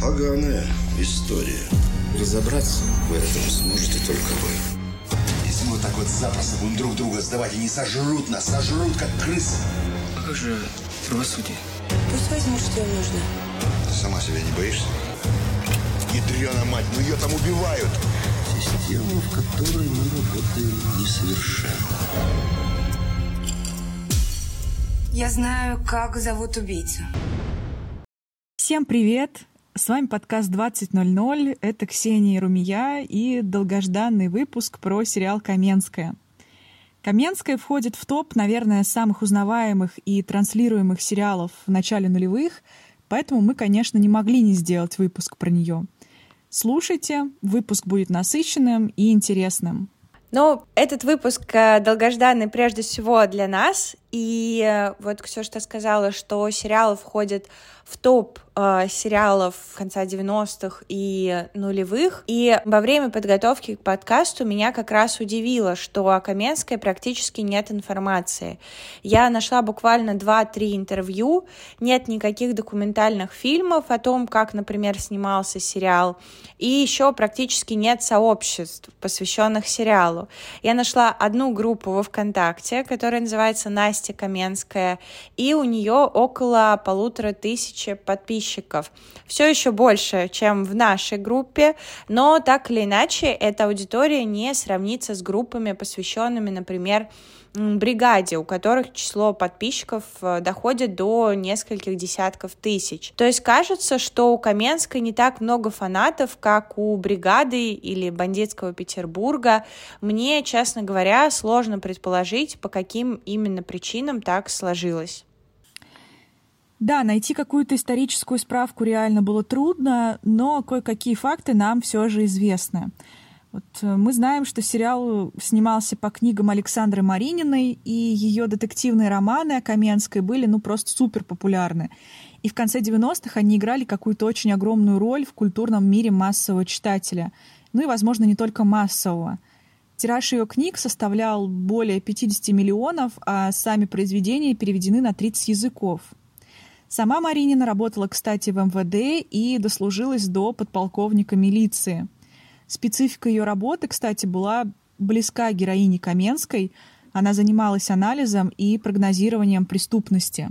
Поганая история. Разобраться в этом сможете только вы. Если мы вот так вот запросто будем друг друга сдавать, они сожрут нас, сожрут, как крысы. А как же правосудие? Пусть возьмут, что им нужно. Ты сама себя не боишься? Ядрена мать, ну ее там убивают. Система, в которой мы работаем несовершенно. Я знаю, как зовут убийцу. Всем привет! С вами подкаст 20.00. Это Ксения Румия и долгожданный выпуск про сериал «Каменская». «Каменская» входит в топ, наверное, самых узнаваемых и транслируемых сериалов в начале нулевых, поэтому мы, конечно, не могли не сделать выпуск про нее. Слушайте, выпуск будет насыщенным и интересным. Ну, этот выпуск э, долгожданный прежде всего для нас, и э, вот Ксюша сказала, что сериал входит в топ э, сериалов конца 90-х и нулевых. И во время подготовки к подкасту меня как раз удивило, что о Каменской практически нет информации. Я нашла буквально 2-3 интервью, нет никаких документальных фильмов о том, как, например, снимался сериал, и еще практически нет сообществ, посвященных сериалу. Я нашла одну группу во ВКонтакте, которая называется Настя Настя Каменская, и у нее около полутора тысячи подписчиков. Все еще больше, чем в нашей группе, но так или иначе эта аудитория не сравнится с группами, посвященными, например, бригаде, у которых число подписчиков э, доходит до нескольких десятков тысяч. То есть кажется, что у Каменской не так много фанатов, как у бригады или бандитского Петербурга. Мне, честно говоря, сложно предположить, по каким именно причинам так сложилось. Да, найти какую-то историческую справку реально было трудно, но кое-какие факты нам все же известны. Вот э, мы знаем, что сериал снимался по книгам Александры Марининой, и ее детективные романы о Каменской были ну просто супер популярны. И в конце 90-х они играли какую-то очень огромную роль в культурном мире массового читателя. Ну и, возможно, не только массового. Тираж ее книг составлял более 50 миллионов, а сами произведения переведены на 30 языков. Сама Маринина работала, кстати, в МВД и дослужилась до подполковника милиции – Специфика ее работы, кстати, была близка героине Каменской. Она занималась анализом и прогнозированием преступности.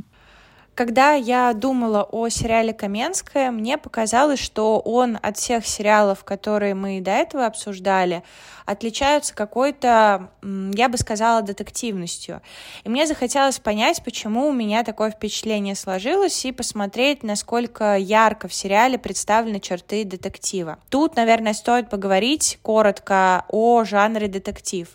Когда я думала о сериале «Каменская», мне показалось, что он от всех сериалов, которые мы до этого обсуждали, отличаются какой-то, я бы сказала, детективностью. И мне захотелось понять, почему у меня такое впечатление сложилось, и посмотреть, насколько ярко в сериале представлены черты детектива. Тут, наверное, стоит поговорить коротко о жанре детектив.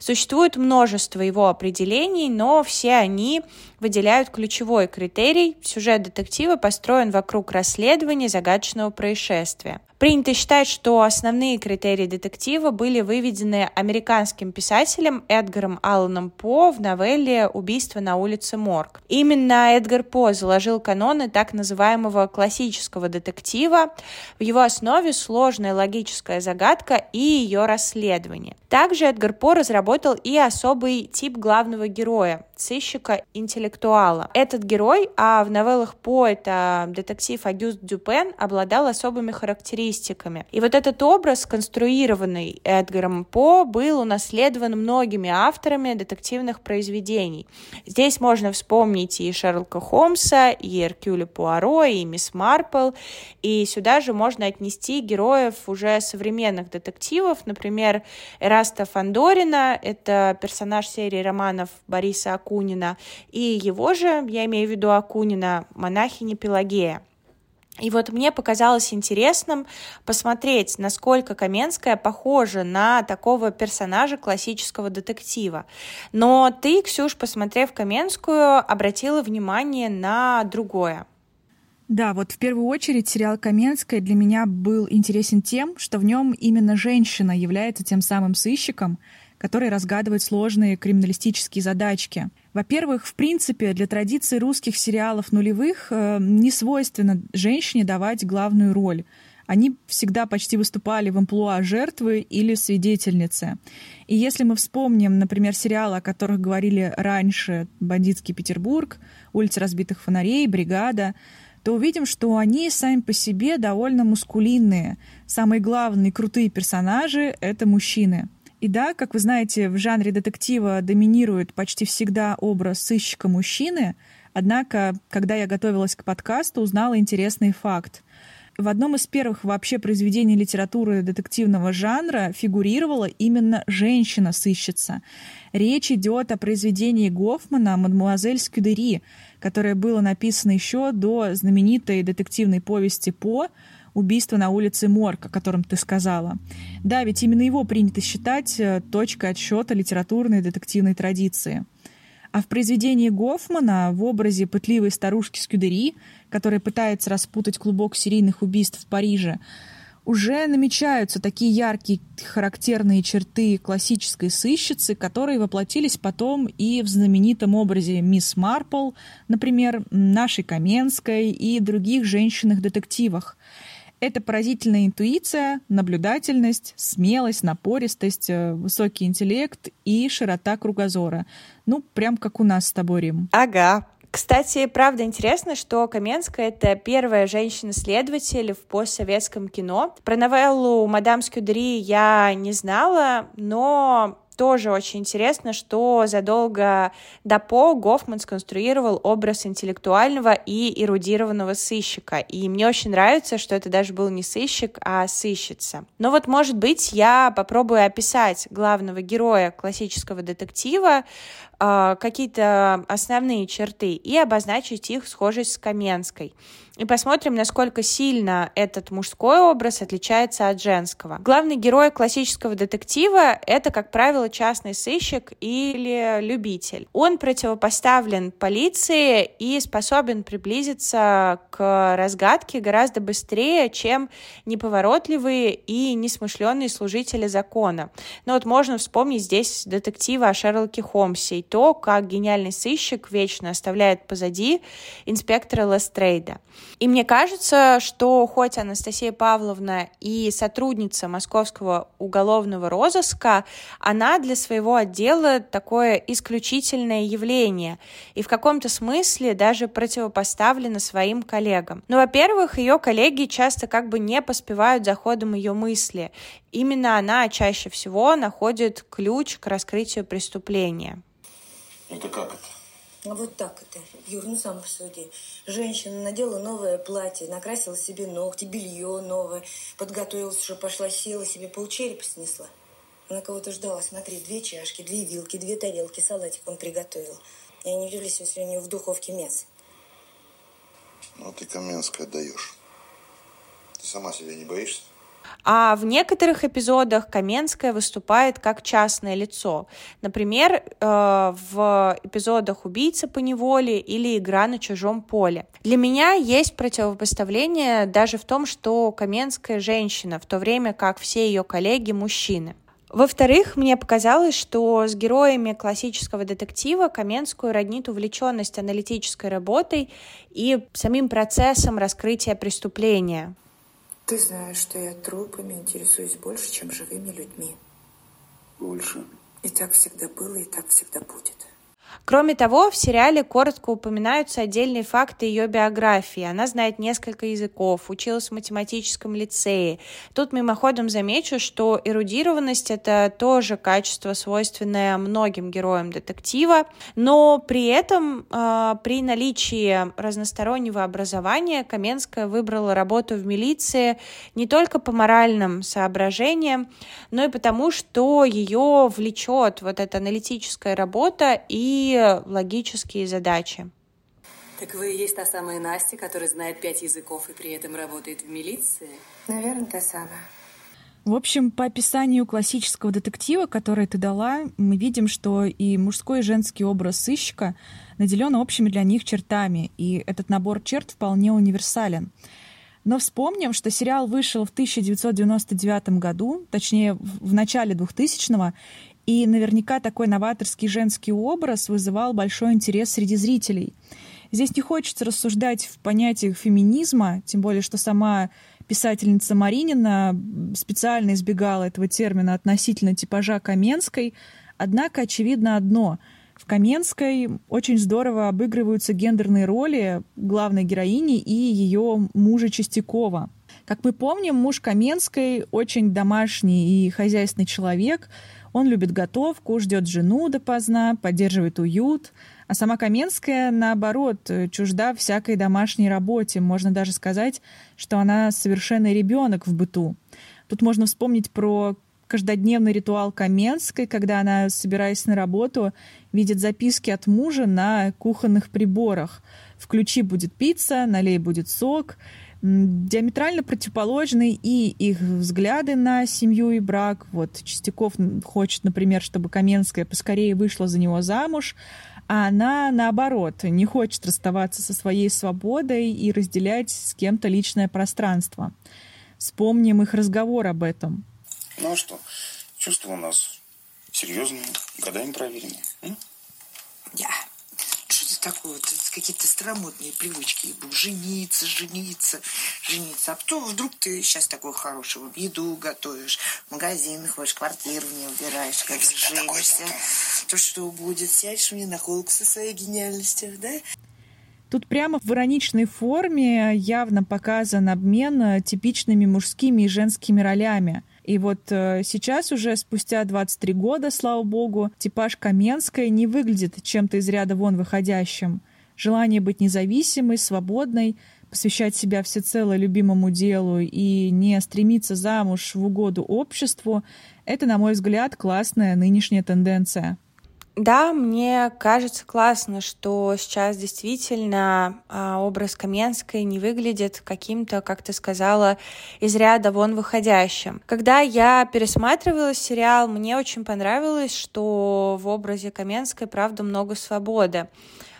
Существует множество его определений, но все они выделяют ключевой критерий. Сюжет детектива построен вокруг расследования загадочного происшествия. Принято считать, что основные критерии детектива были выведены американским писателем Эдгаром Алланом По в новелле «Убийство на улице Морг». Именно Эдгар По заложил каноны так называемого классического детектива. В его основе сложная логическая загадка и ее расследование. Также Эдгар По разработал и особый тип главного героя – сыщика-интеллектуала. Этот герой, а в новеллах По это детектив Агюст Дюпен, обладал особыми характеристиками. И вот этот образ, конструированный Эдгаром По, был унаследован многими авторами детективных произведений. Здесь можно вспомнить и Шерлока Холмса, и Эркюля Пуаро, и Мисс Марпл, и сюда же можно отнести героев уже современных детективов, например, Эраста Фандорина, это персонаж серии романов Бориса Акунина, и его же, я имею в виду Акунина, монахиня Пелагея. И вот мне показалось интересным посмотреть, насколько Каменская похожа на такого персонажа классического детектива. Но ты, Ксюш, посмотрев Каменскую, обратила внимание на другое. Да, вот в первую очередь сериал «Каменская» для меня был интересен тем, что в нем именно женщина является тем самым сыщиком, который разгадывает сложные криминалистические задачки. Во-первых, в принципе, для традиции русских сериалов нулевых э, не свойственно женщине давать главную роль. Они всегда почти выступали в амплуа жертвы или свидетельницы. И если мы вспомним, например, сериалы, о которых говорили раньше «Бандитский Петербург», «Улица разбитых фонарей», «Бригада», то увидим, что они сами по себе довольно мускулинные. Самые главные крутые персонажи — это мужчины. И да, как вы знаете, в жанре детектива доминирует почти всегда образ сыщика мужчины, однако, когда я готовилась к подкасту, узнала интересный факт. В одном из первых вообще произведений литературы детективного жанра фигурировала именно женщина-сыщица. Речь идет о произведении Гофмана «Мадмуазель Скюдери», которое было написано еще до знаменитой детективной повести «По», убийство на улице Морг, о котором ты сказала. Да, ведь именно его принято считать э, точкой отсчета литературной детективной традиции. А в произведении Гофмана в образе пытливой старушки Скюдери, которая пытается распутать клубок серийных убийств в Париже, уже намечаются такие яркие характерные черты классической сыщицы, которые воплотились потом и в знаменитом образе мисс Марпл, например, нашей Каменской и других женщинах-детективах. Это поразительная интуиция, наблюдательность, смелость, напористость, э, высокий интеллект и широта кругозора. Ну, прям как у нас с тобой, Рим. Ага, кстати, правда интересно, что Каменская — это первая женщина-следователь в постсоветском кино. Про новеллу «Мадам Скюдери» я не знала, но тоже очень интересно, что задолго до По Гофман сконструировал образ интеллектуального и эрудированного сыщика. И мне очень нравится, что это даже был не сыщик, а сыщица. Но вот, может быть, я попробую описать главного героя классического детектива, э, какие-то основные черты и обозначить их схожесть с Каменской и посмотрим, насколько сильно этот мужской образ отличается от женского. Главный герой классического детектива — это, как правило, частный сыщик или любитель. Он противопоставлен полиции и способен приблизиться к разгадке гораздо быстрее, чем неповоротливые и несмышленные служители закона. Но вот можно вспомнить здесь детектива о Шерлоке Холмсе и то, как гениальный сыщик вечно оставляет позади инспектора Лестрейда. И мне кажется, что хоть Анастасия Павловна и сотрудница Московского уголовного розыска, она для своего отдела такое исключительное явление и в каком-то смысле даже противопоставлена своим коллегам. Ну, во-первых, ее коллеги часто как бы не поспевают за ходом ее мысли. Именно она чаще всего находит ключ к раскрытию преступления. Это как это? А вот так это, Юр, ну сам посуди. Женщина надела новое платье, накрасила себе ногти, белье новое, подготовилась, что пошла, села себе, полчерепа снесла. Она кого-то ждала, смотри, две чашки, две вилки, две тарелки, салатик он приготовил. Я не удивлюсь, если у него в духовке мясо. Ну, ты Каменская даешь. Ты сама себя не боишься? А в некоторых эпизодах Каменская выступает как частное лицо. Например, э, в эпизодах «Убийца по неволе» или «Игра на чужом поле». Для меня есть противопоставление даже в том, что Каменская женщина, в то время как все ее коллеги мужчины. Во-вторых, мне показалось, что с героями классического детектива Каменскую роднит увлеченность аналитической работой и самим процессом раскрытия преступления. Ты знаешь, что я трупами интересуюсь больше, чем живыми людьми. Больше. И так всегда было, и так всегда будет. Кроме того, в сериале коротко упоминаются отдельные факты ее биографии. Она знает несколько языков, училась в математическом лицее. Тут мимоходом замечу, что эрудированность — это тоже качество, свойственное многим героям детектива, но при этом э, при наличии разностороннего образования Каменская выбрала работу в милиции не только по моральным соображениям, но и потому, что ее влечет вот эта аналитическая работа и логические задачи. Так вы и есть та самая Настя, которая знает пять языков и при этом работает в милиции? Наверное, та самая. В общем, по описанию классического детектива, которое ты дала, мы видим, что и мужской и женский образ сыщика наделен общими для них чертами, и этот набор черт вполне универсален. Но вспомним, что сериал вышел в 1999 году, точнее, в начале 2000-го, и наверняка такой новаторский женский образ вызывал большой интерес среди зрителей. Здесь не хочется рассуждать в понятиях феминизма, тем более, что сама писательница Маринина специально избегала этого термина относительно типажа Каменской. Однако очевидно одно — В Каменской очень здорово обыгрываются гендерные роли главной героини и ее мужа Чистякова. Как мы помним, муж Каменской очень домашний и хозяйственный человек. Он любит готовку, ждет жену допоздна, поддерживает уют. А сама Каменская, наоборот, чужда всякой домашней работе. Можно даже сказать, что она совершенный ребенок в быту. Тут можно вспомнить про каждодневный ритуал Каменской, когда она, собираясь на работу, видит записки от мужа на кухонных приборах. «Включи будет пицца, налей будет сок», диаметрально противоположны и их взгляды на семью и брак. Вот Чистяков хочет, например, чтобы Каменская поскорее вышла за него замуж, а она, наоборот, не хочет расставаться со своей свободой и разделять с кем-то личное пространство. Вспомним их разговор об этом. Ну а что? Чувства у нас серьезные, годами проверенные. Я. Что-то такое, вот какие-то старомодные привычки. Жениться, жениться, жениться. А потом вдруг ты сейчас такой хорошего еду готовишь, в магазин ходишь, квартиру не убираешь, как женишься. То что будет? Сядешь мне на холку со своей гениальностью, да? Тут прямо в ироничной форме явно показан обмен э, типичными мужскими и женскими ролями. И вот э, сейчас уже спустя 23 года, слава богу, типаж Каменской не выглядит чем-то из ряда вон выходящим. Желание быть независимой, свободной, посвящать себя всецело любимому делу и не стремиться замуж в угоду обществу — это, на мой взгляд, классная нынешняя тенденция. Да, мне кажется классно, что сейчас действительно а, образ Каменской не выглядит каким-то, как ты сказала, из ряда вон выходящим. Когда я пересматривала сериал, мне очень понравилось, что в образе Каменской, правда, много свободы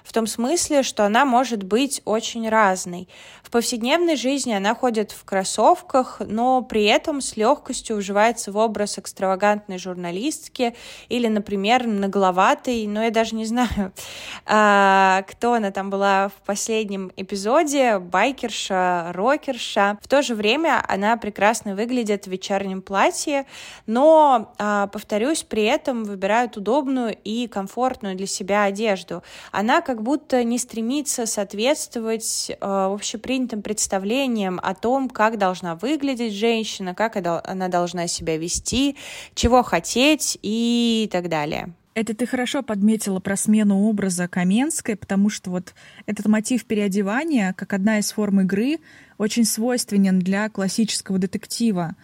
в том смысле, что она может быть очень разной. В повседневной жизни она ходит в кроссовках, но при этом с легкостью уживается в образ экстравагантной журналистки или, например, нагловатой, но я даже не знаю, а, кто она там была в последнем эпизоде, байкерша, рокерша. В то же время она прекрасно выглядит в вечернем платье, но, а, повторюсь, при этом выбирает удобную и комфортную для себя одежду. Она как будто не стремится соответствовать э, общепринятым представлениям о том, как должна выглядеть женщина, как она должна себя вести, чего хотеть и так далее. Это ты хорошо подметила про смену образа Каменской, потому что вот этот мотив переодевания, как одна из форм игры, очень свойственен для классического детектива.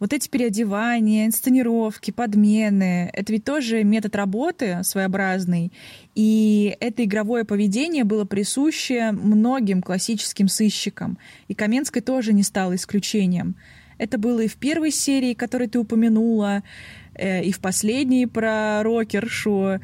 Вот эти переодевания, инсценировки, подмены — это ведь тоже метод работы своеобразный. И это игровое поведение было присуще многим классическим сыщикам. И Каменской тоже не стало исключением. Это было и в первой серии, которую ты упомянула, э, и в последней про рокершу.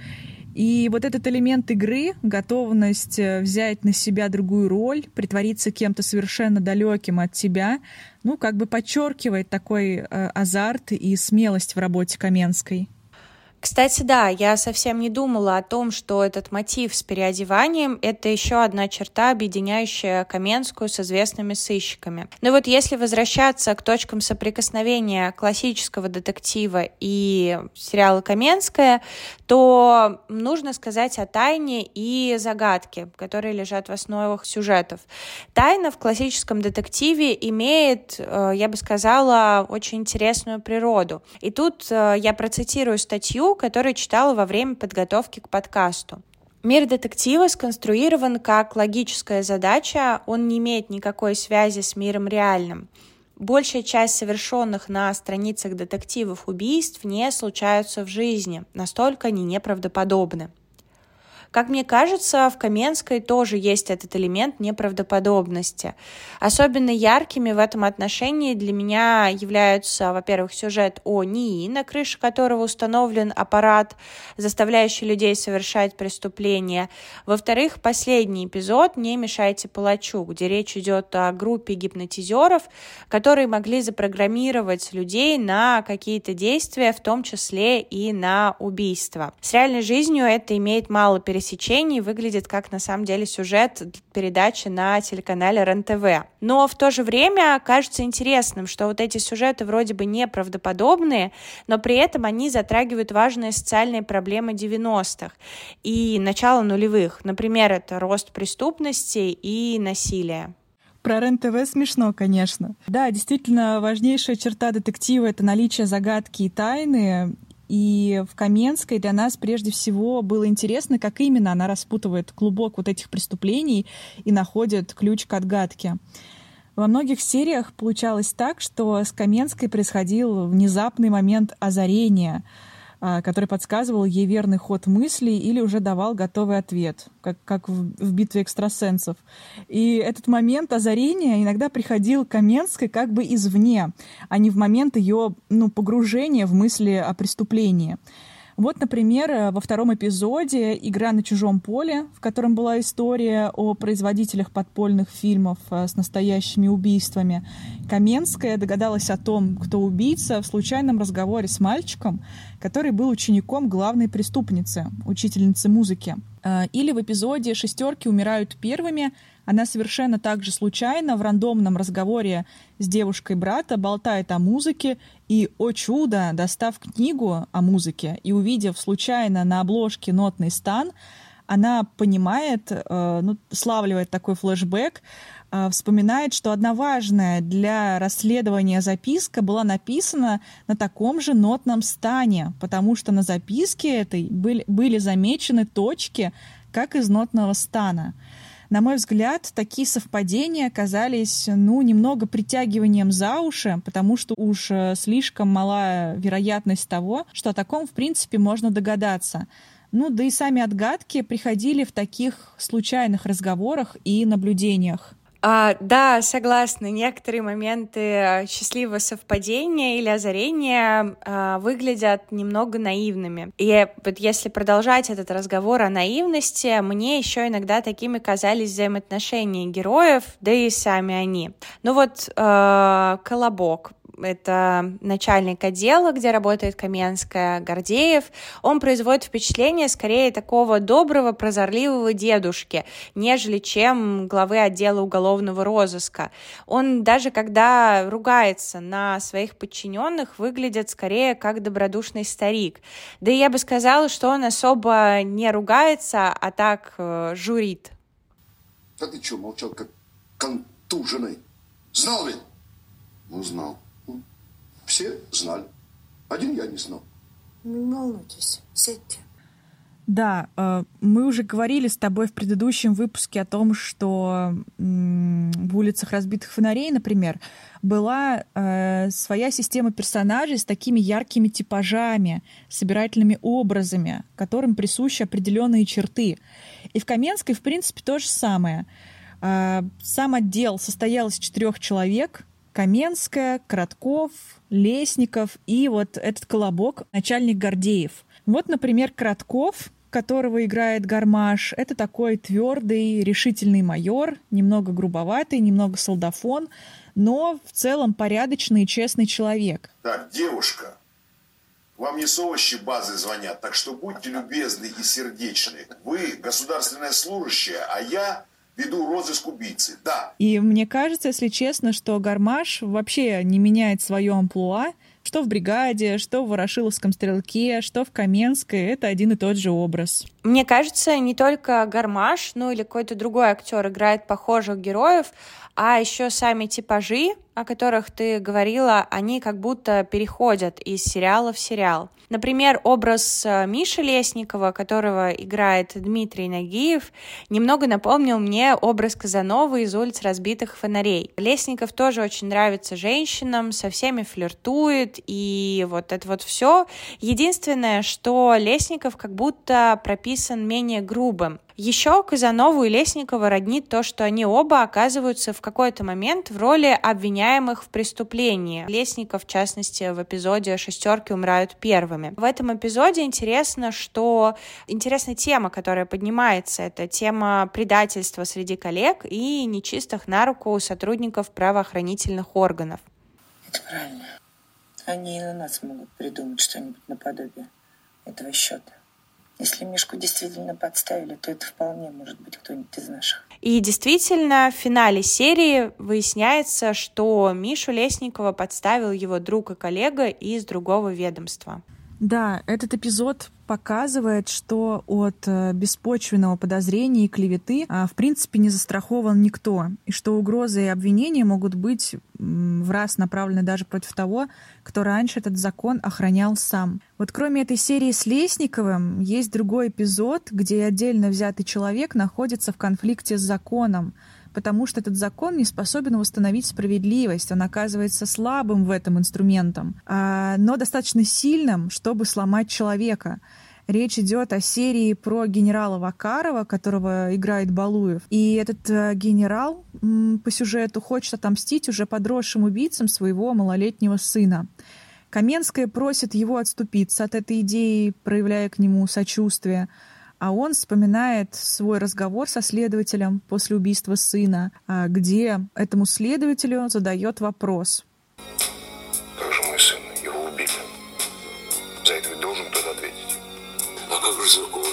И вот этот элемент игры, готовность э, взять на себя другую роль, притвориться кем-то совершенно далеким от тебя, ну, как бы подчеркивает такой э, азарт и смелость в работе Каменской. Кстати, да, я совсем не думала о том, что этот мотив с переодеванием — это еще одна черта, объединяющая Каменскую с известными сыщиками. Но вот если возвращаться к точкам соприкосновения классического детектива и сериала «Каменская», то нужно сказать о тайне и загадке, которые лежат в основах сюжетов. Тайна в классическом детективе имеет, э, я бы сказала, очень интересную природу. И тут э, я процитирую статью, который читала во время подготовки к подкасту. Мир детектива сконструирован как логическая задача, он не имеет никакой связи с миром реальным. Большая часть совершенных на страницах детективов убийств не случаются в жизни, настолько они неправдоподобны. Как мне кажется, в Каменской тоже есть этот элемент неправдоподобности. Особенно яркими в этом отношении для меня являются, во-первых, сюжет о НИИ, на крыше которого установлен аппарат, заставляющий людей совершать преступления. Во-вторых, последний эпизод «Не мешайте палачу», где речь идет о группе гипнотизеров, которые могли запрограммировать людей на какие-то действия, в том числе и на убийство. С реальной жизнью это имеет мало пересечения пересечений выглядит как на самом деле сюжет передачи на телеканале РЕН-ТВ. Но в то же время кажется интересным, что вот эти сюжеты вроде бы неправдоподобные, но при этом они затрагивают важные социальные проблемы 90-х и начала нулевых. Например, это рост преступности и насилия. Про РЕН-ТВ смешно, конечно. Да, действительно, важнейшая черта детектива — это наличие загадки и тайны. И в Каменской для нас прежде всего было интересно, как именно она распутывает клубок вот этих преступлений и находит ключ к отгадке. Во многих сериях получалось так, что с Каменской происходил внезапный момент озарения — который подсказывал ей верный ход мыслей или уже давал готовый ответ, как, как в, в битве экстрасенсов. И этот момент озарения иногда приходил к Каменской как бы извне, а не в момент ее ну, погружения в мысли о преступлении. Вот, например, э, во втором эпизоде «Игра на чужом поле», в котором была история о производителях подпольных фильмов э, с настоящими убийствами, Каменская догадалась о том, кто убийца, в случайном разговоре с мальчиком, который был учеником главной преступницы, учительницы музыки. Э, или в эпизоде «Шестерки умирают первыми», она совершенно также случайно в рандомном разговоре с девушкой брата болтает о музыке и, о чудо, достав книгу о музыке и увидев случайно на обложке нотный стан, она понимает, э, ну, славливает такой флешбэк, э, вспоминает, что одна важная для расследования записка была написана на таком же нотном стане, потому что на записке этой были, были замечены точки, как из нотного стана. На мой взгляд, такие совпадения оказались, ну, немного притягиванием за уши, потому что уж э, слишком мала вероятность того, что о таком, в принципе, можно догадаться. Ну, да и сами отгадки приходили в таких случайных разговорах и наблюдениях. А, да, согласна. Некоторые моменты э, счастливого совпадения или озарения а, выглядят немного наивными. И вот если продолжать этот разговор о наивности, мне еще иногда такими казались взаимоотношения героев, да и сами они. Ну вот а, Колобок, это начальник отдела, где работает Каменская, Гордеев, он производит впечатление скорее такого доброго, прозорливого дедушки, нежели чем главы отдела уголовного розыска. Он даже когда ругается на своих подчиненных, выглядит скорее как добродушный старик. Да и я бы сказала, что он особо не ругается, а так э, журит. Да ты что, молчал как контуженный? Знал ведь? Ну, знал. Все знали. Один я не знал. Не волнуйтесь, сядьте. Да, э, мы уже говорили с тобой в предыдущем выпуске о том, что в улицах разбитых фонарей, например, была э, своя система персонажей с такими яркими типажами, собирательными образами, которым присущи определенные черты. И в Каменской, в принципе, то же самое. Э, сам отдел состоял из четырех человек. Каменская, Кратков, Лесников и вот этот колобок, начальник Гордеев. Вот, например, Кратков, которого играет Гармаш, это такой твердый, решительный майор, немного грубоватый, немного солдафон, но в целом порядочный и честный человек. Так, девушка, вам не с овощи базы звонят, так что будьте любезны и сердечны. Вы государственная служащая, а я веду розыск убийцы, да. И мне кажется, если честно, что Гармаш вообще не меняет свое амплуа, что в «Бригаде», что в «Ворошиловском стрелке», что в «Каменской» — это один и тот же образ. Мне кажется, не только Гармаш, ну или какой-то другой актер играет похожих героев, а еще сами типажи, о которых ты говорила, они как будто переходят из сериала в сериал. Например, образ э, Миши Лесникова, которого играет Дмитрий Нагиев, немного напомнил мне образ Казанова из «Улиц разбитых фонарей». Лесников тоже очень нравится женщинам, со всеми флиртует, и вот это вот все. Единственное, что Лесников как будто прописан менее грубым. Еще Казанову и Лесникова роднит то, что они оба оказываются в какой-то момент в роли обвиняемых в преступлении. Лесников, в частности, в эпизоде «Шестерки умирают первыми». В этом эпизоде интересно, что интересная тема, которая поднимается, это тема предательства среди коллег и нечистых на руку сотрудников правоохранительных органов. Это правильно. Они и на нас могут придумать что-нибудь наподобие этого счета. Если Мишку действительно подставили, то это вполне может быть кто-нибудь из наших. И действительно, в финале серии выясняется, что Мишу Лесникова подставил его друг и коллега из другого ведомства. Да, этот эпизод показывает, что от э, беспочвенного подозрения и клеветы а, в принципе не застрахован никто, и что угрозы и обвинения могут быть в раз направлены даже против того, кто раньше этот закон охранял сам. Вот кроме этой серии с Лесниковым, есть другой эпизод, где отдельно взятый человек находится в конфликте с законом, потому что этот закон не способен восстановить справедливость. Он оказывается слабым в этом инструментом, а, но достаточно сильным, чтобы сломать человека. Речь идет о серии про генерала Вакарова, которого играет Балуев. И этот э, генерал по сюжету хочет отомстить уже подросшим убийцам своего малолетнего сына. Каменская просит его отступиться от этой идеи, проявляя к нему сочувствие а он вспоминает свой разговор со следователем после убийства сына, а, где этому следователю задает вопрос. Как же мой сын? Его убили. За это ведь должен кто-то ответить. А как же закон?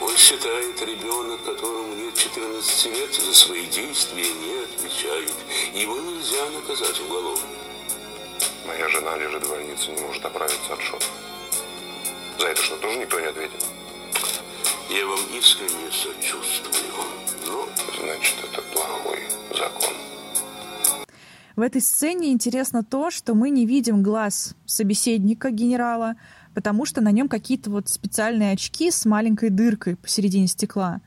Он считает, ребенок, которому нет 14 лет, за свои действия не отвечает. Его нельзя наказать уголовно. Моя жена лежит в больнице, не может оправиться от шока. За это что, тоже никто не ответит? Я вам искренне сочувствую, но... Значит, это плохой закон. В этой сцене интересно то, что мы не видим глаз собеседника генерала, потому что на нем какие-то вот специальные очки с маленькой дыркой посередине стекла.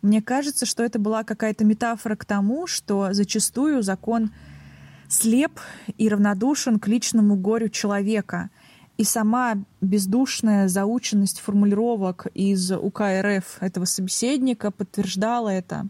Мне кажется, что это была какая-то метафора к тому, что зачастую закон слеп и равнодушен к личному горю человека, и сама бездушная заученность формулировок из УК РФ этого собеседника подтверждала это.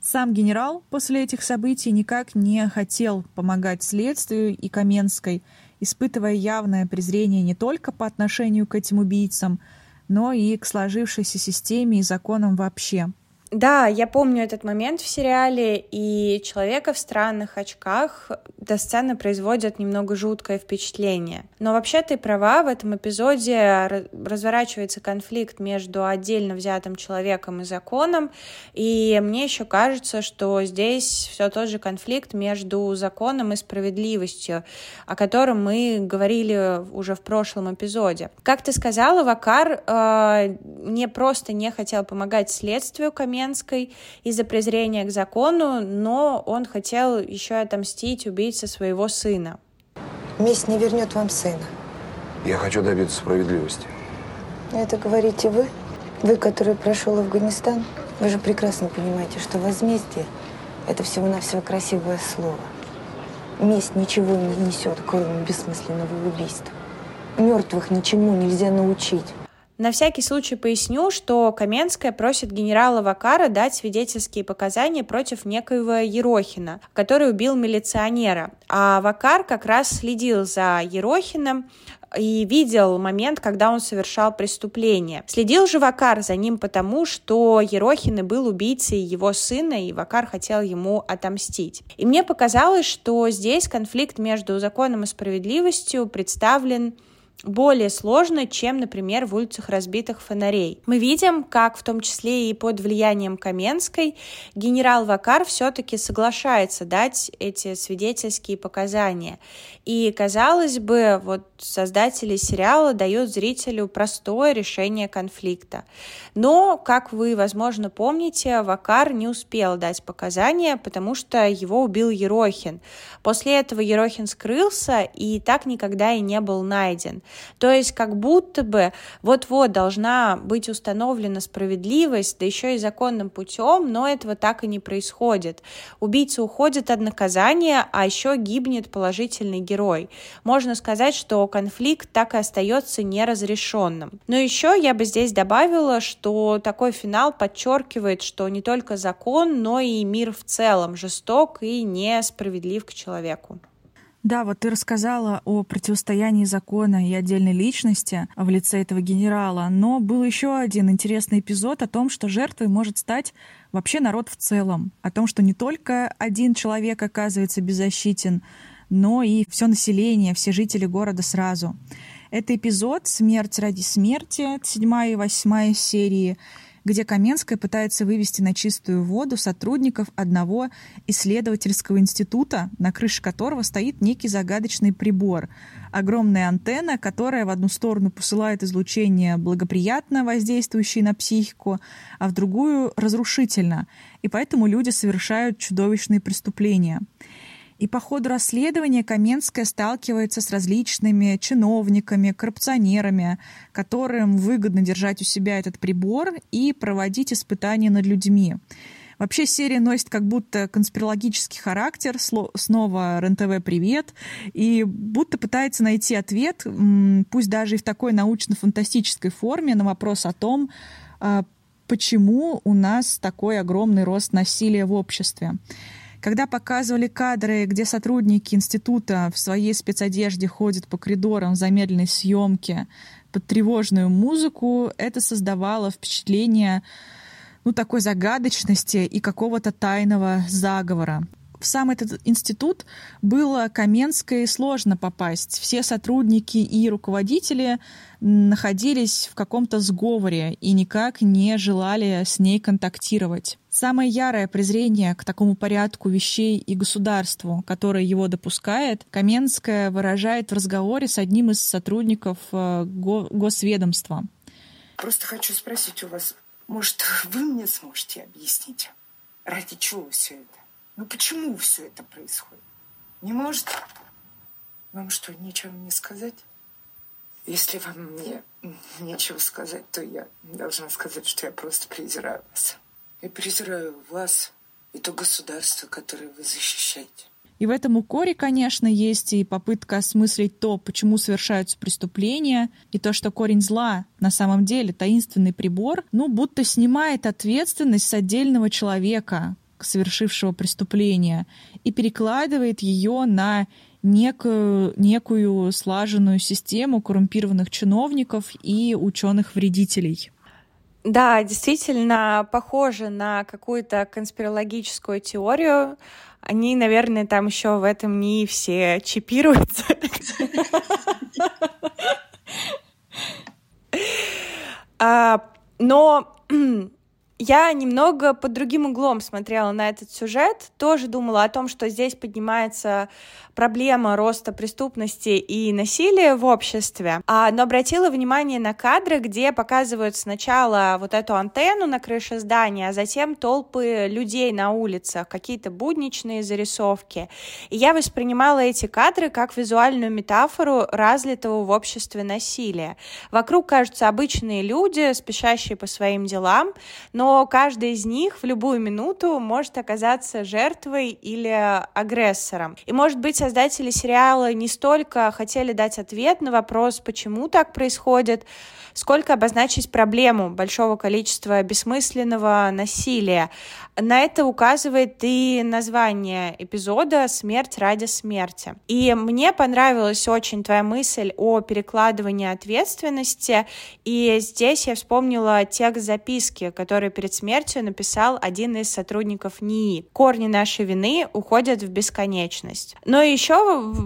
Сам генерал после этих событий никак не хотел помогать следствию и Каменской, испытывая явное презрение не только по отношению к этим убийцам, но и к сложившейся системе и законам вообще. Да, я помню этот момент в сериале, и человека в странных очках до сцены производят немного жуткое впечатление. Но вообще ты права, в этом эпизоде разворачивается конфликт между отдельно взятым человеком и законом, и мне еще кажется, что здесь все тот же конфликт между законом и справедливостью, о котором мы говорили уже в прошлом эпизоде. Как ты сказала, Вакар э, не просто не хотел помогать следствию Камен, Каменской из-за презрения к закону, но он хотел еще отомстить убийце своего сына. Месть не вернет вам сына. Я хочу добиться справедливости. Это говорите вы? Вы, который прошел Афганистан, вы же прекрасно понимаете, что возмездие – это всего-навсего красивое слово. Месть ничего не несет, кроме бессмысленного убийства. Мертвых ничему нельзя научить. На всякий случай поясню, что Каменская просит генерала Вакара дать свидетельские показания против некоего Ерохина, который убил милиционера. А Вакар как раз следил за Ерохиным, и видел момент, когда он совершал преступление. Следил же Вакар за ним потому, что Ерохин и был убийцей его сына, и Вакар хотел ему отомстить. И мне показалось, что здесь конфликт между законом и справедливостью представлен более сложно, чем, например, в улицах разбитых фонарей. Мы видим, как в том числе и под влиянием Каменской генерал Вакар все-таки соглашается дать эти свидетельские показания. И, казалось бы, вот создатели сериала дают зрителю простое решение конфликта. Но, как вы, возможно, помните, Вакар не успел дать показания, потому что его убил Ерохин. После этого Ерохин скрылся и так никогда и не был найден. То есть как будто бы вот-вот должна быть установлена справедливость, да еще и законным путем, но этого так и не происходит. Убийца уходит от наказания, а еще гибнет положительный герой. Можно сказать, что конфликт так и остается неразрешенным. Но еще я бы здесь добавила, что такой финал подчеркивает, что не только закон, но и мир в целом жесток и несправедлив к человеку. Да, вот ты рассказала о противостоянии закона и отдельной личности в лице этого генерала, но был еще один интересный эпизод о том, что жертвой может стать вообще народ в целом, о том, что не только один человек оказывается беззащитен, но и все население, все жители города сразу. Это эпизод «Смерть ради смерти», седьмая и восьмая серии, где Каменская пытается вывести на чистую воду сотрудников одного исследовательского института, на крыше которого стоит некий загадочный прибор. Огромная антенна, которая в одну сторону посылает излучение благоприятно воздействующее на психику, а в другую — разрушительно. И поэтому люди совершают чудовищные преступления. И по ходу расследования Каменская сталкивается с различными чиновниками, коррупционерами, которым выгодно держать у себя этот прибор и проводить испытания над людьми. Вообще серия носит как будто конспирологический характер, снова РНТВ «Привет», и будто пытается найти ответ, пусть даже и в такой научно-фантастической форме, на вопрос о том, а, почему у нас такой огромный рост насилия в обществе. Когда показывали кадры, где сотрудники института в своей спецодежде ходят по коридорам замедленной съемки под тревожную музыку, это создавало впечатление ну, такой загадочности и какого-то тайного заговора в сам этот институт было Каменской сложно попасть. Все сотрудники и руководители находились в каком-то сговоре и никак не желали с ней контактировать. Самое ярое презрение к такому порядку вещей и государству, которое его допускает, Каменская выражает в разговоре с одним из сотрудников э, госведомства. Просто хочу спросить у вас, может, вы мне сможете объяснить, ради чего все это? Ну почему все это происходит? Не может? Вам что, нечего мне сказать? Если вам мне нечего сказать, то я должна сказать, что я просто презираю вас. Я презираю вас и то государство, которое вы защищаете. И в этом укоре, конечно, есть и попытка осмыслить то, почему совершаются преступления, и то, что корень зла на самом деле таинственный прибор, ну, будто снимает ответственность с отдельного человека, совершившего преступления, и перекладывает ее на некую, некую слаженную систему коррумпированных чиновников и ученых-вредителей. Да, действительно похоже на какую-то конспирологическую теорию. Они, наверное, там еще в этом не все чипируются. А, но я немного под другим углом смотрела на этот сюжет, тоже думала о том, что здесь поднимается проблема роста преступности и насилия в обществе, а, но обратила внимание на кадры, где показывают сначала вот эту антенну на крыше здания, а затем толпы людей на улицах, какие-то будничные зарисовки. И я воспринимала эти кадры как визуальную метафору разлитого в обществе насилия. Вокруг кажутся обычные люди, спешащие по своим делам, но каждый из них в любую минуту может оказаться жертвой или агрессором. И, может быть, создатели сериала не столько хотели дать ответ на вопрос, почему так происходит, сколько обозначить проблему большого количества бессмысленного насилия. На это указывает и название эпизода «Смерть ради смерти». И мне понравилась очень твоя мысль о перекладывании ответственности, и здесь я вспомнила текст записки, который перед смертью написал один из сотрудников НИИ. «Корни нашей вины уходят в бесконечность». Но еще,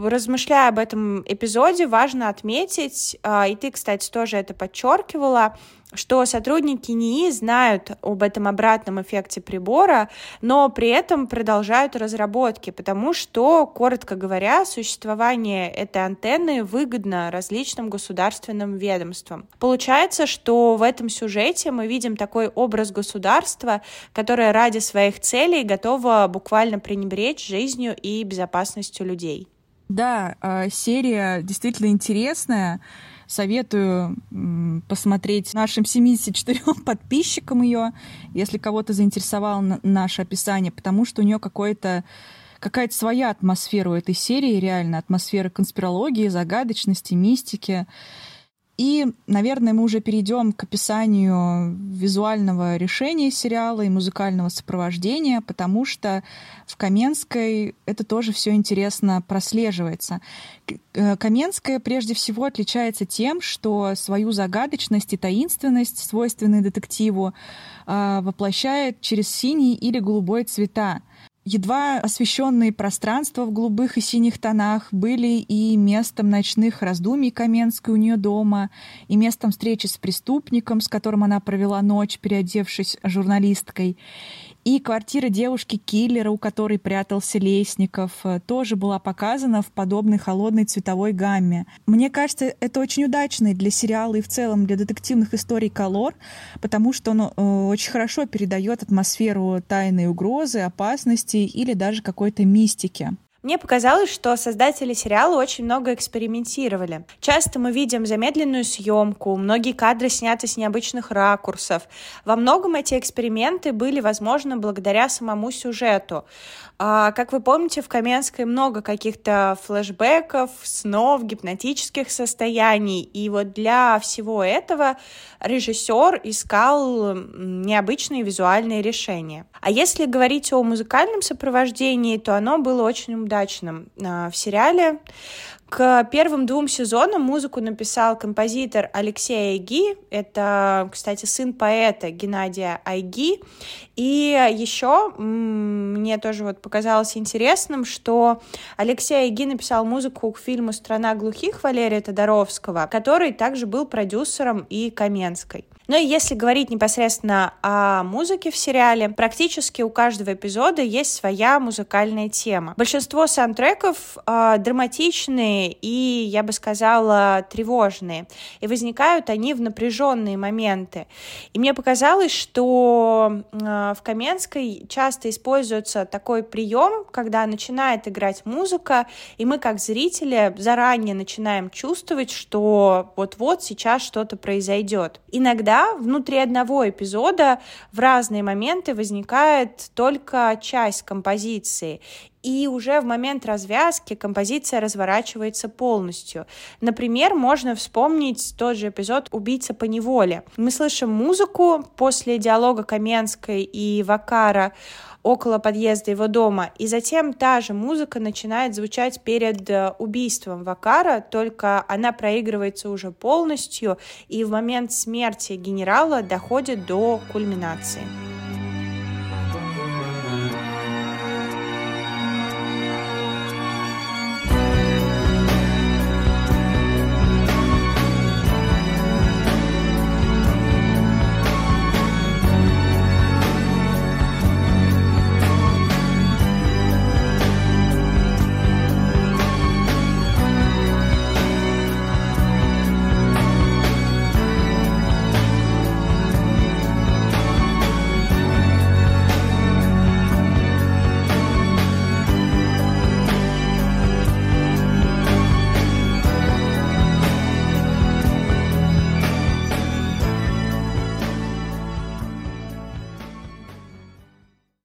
размышляя об этом эпизоде, важно отметить, а, и ты, кстати, тоже это подчеркивала, что сотрудники НИИ знают об этом обратном эффекте прибора, но при этом продолжают разработки, потому что, коротко говоря, существование этой антенны выгодно различным государственным ведомствам. Получается, что в этом сюжете мы видим такой образ государства, которое ради своих целей готово буквально пренебречь жизнью и безопасностью людей. Да, а, серия действительно интересная. Советую посмотреть нашим 74 подписчикам ее, если кого-то заинтересовало наше описание, потому что у нее какое-то какая-то своя атмосфера у этой серии, реально атмосфера конспирологии, загадочности, мистики. И, наверное, мы уже перейдем к описанию визуального решения сериала и музыкального сопровождения, потому что в Каменской это тоже все интересно прослеживается. Э, Каменская прежде всего отличается тем, что свою загадочность и таинственность, свойственные детективу, э, воплощает через синий или голубой цвета. Едва освещенные пространства в голубых и синих тонах были и местом ночных раздумий Каменской у нее дома, и местом встречи с преступником, с которым она провела ночь, переодевшись журналисткой, и квартира девушки-киллера, у которой прятался Лесников, тоже была показана в подобной холодной цветовой гамме. Мне кажется, это очень удачный для сериала и в целом для детективных историй колор, потому что он э, очень хорошо передает атмосферу тайной угрозы, опасности или даже какой-то мистики. Мне показалось, что создатели сериала очень много экспериментировали. Часто мы видим замедленную съемку, многие кадры сняты с необычных ракурсов. Во многом эти эксперименты были возможны благодаря самому сюжету. А, как вы помните, в Каменской много каких-то флешбеков, снов, гипнотических состояний. И вот для всего этого режиссер искал необычные визуальные решения. А если говорить о музыкальном сопровождении, то оно было очень удачным. А, в сериале к первым двум сезонам музыку написал композитор Алексей Айги. Это, кстати, сын поэта Геннадия Айги. И еще мне тоже вот показалось интересным, что Алексей Айги написал музыку к фильму «Страна глухих» Валерия Тодоровского, который также был продюсером и Каменской. Ну и если говорить непосредственно о музыке в сериале, практически у каждого эпизода есть своя музыкальная тема. Большинство саундтреков э, драматичные и, я бы сказала, тревожные. И возникают они в напряженные моменты. И мне показалось, что э, в Каменской часто используется такой прием, когда начинает играть музыка, и мы как зрители заранее начинаем чувствовать, что вот-вот сейчас что-то произойдет. Иногда внутри одного эпизода в разные моменты возникает только часть композиции, и уже в момент развязки композиция разворачивается полностью. Например, можно вспомнить тот же эпизод «Убийца по неволе». Мы слышим музыку после диалога Каменской и Вакара около подъезда его дома, и затем та же музыка начинает звучать перед э, убийством Вакара, только она проигрывается уже полностью, и в момент смерти генерала доходит до кульминации.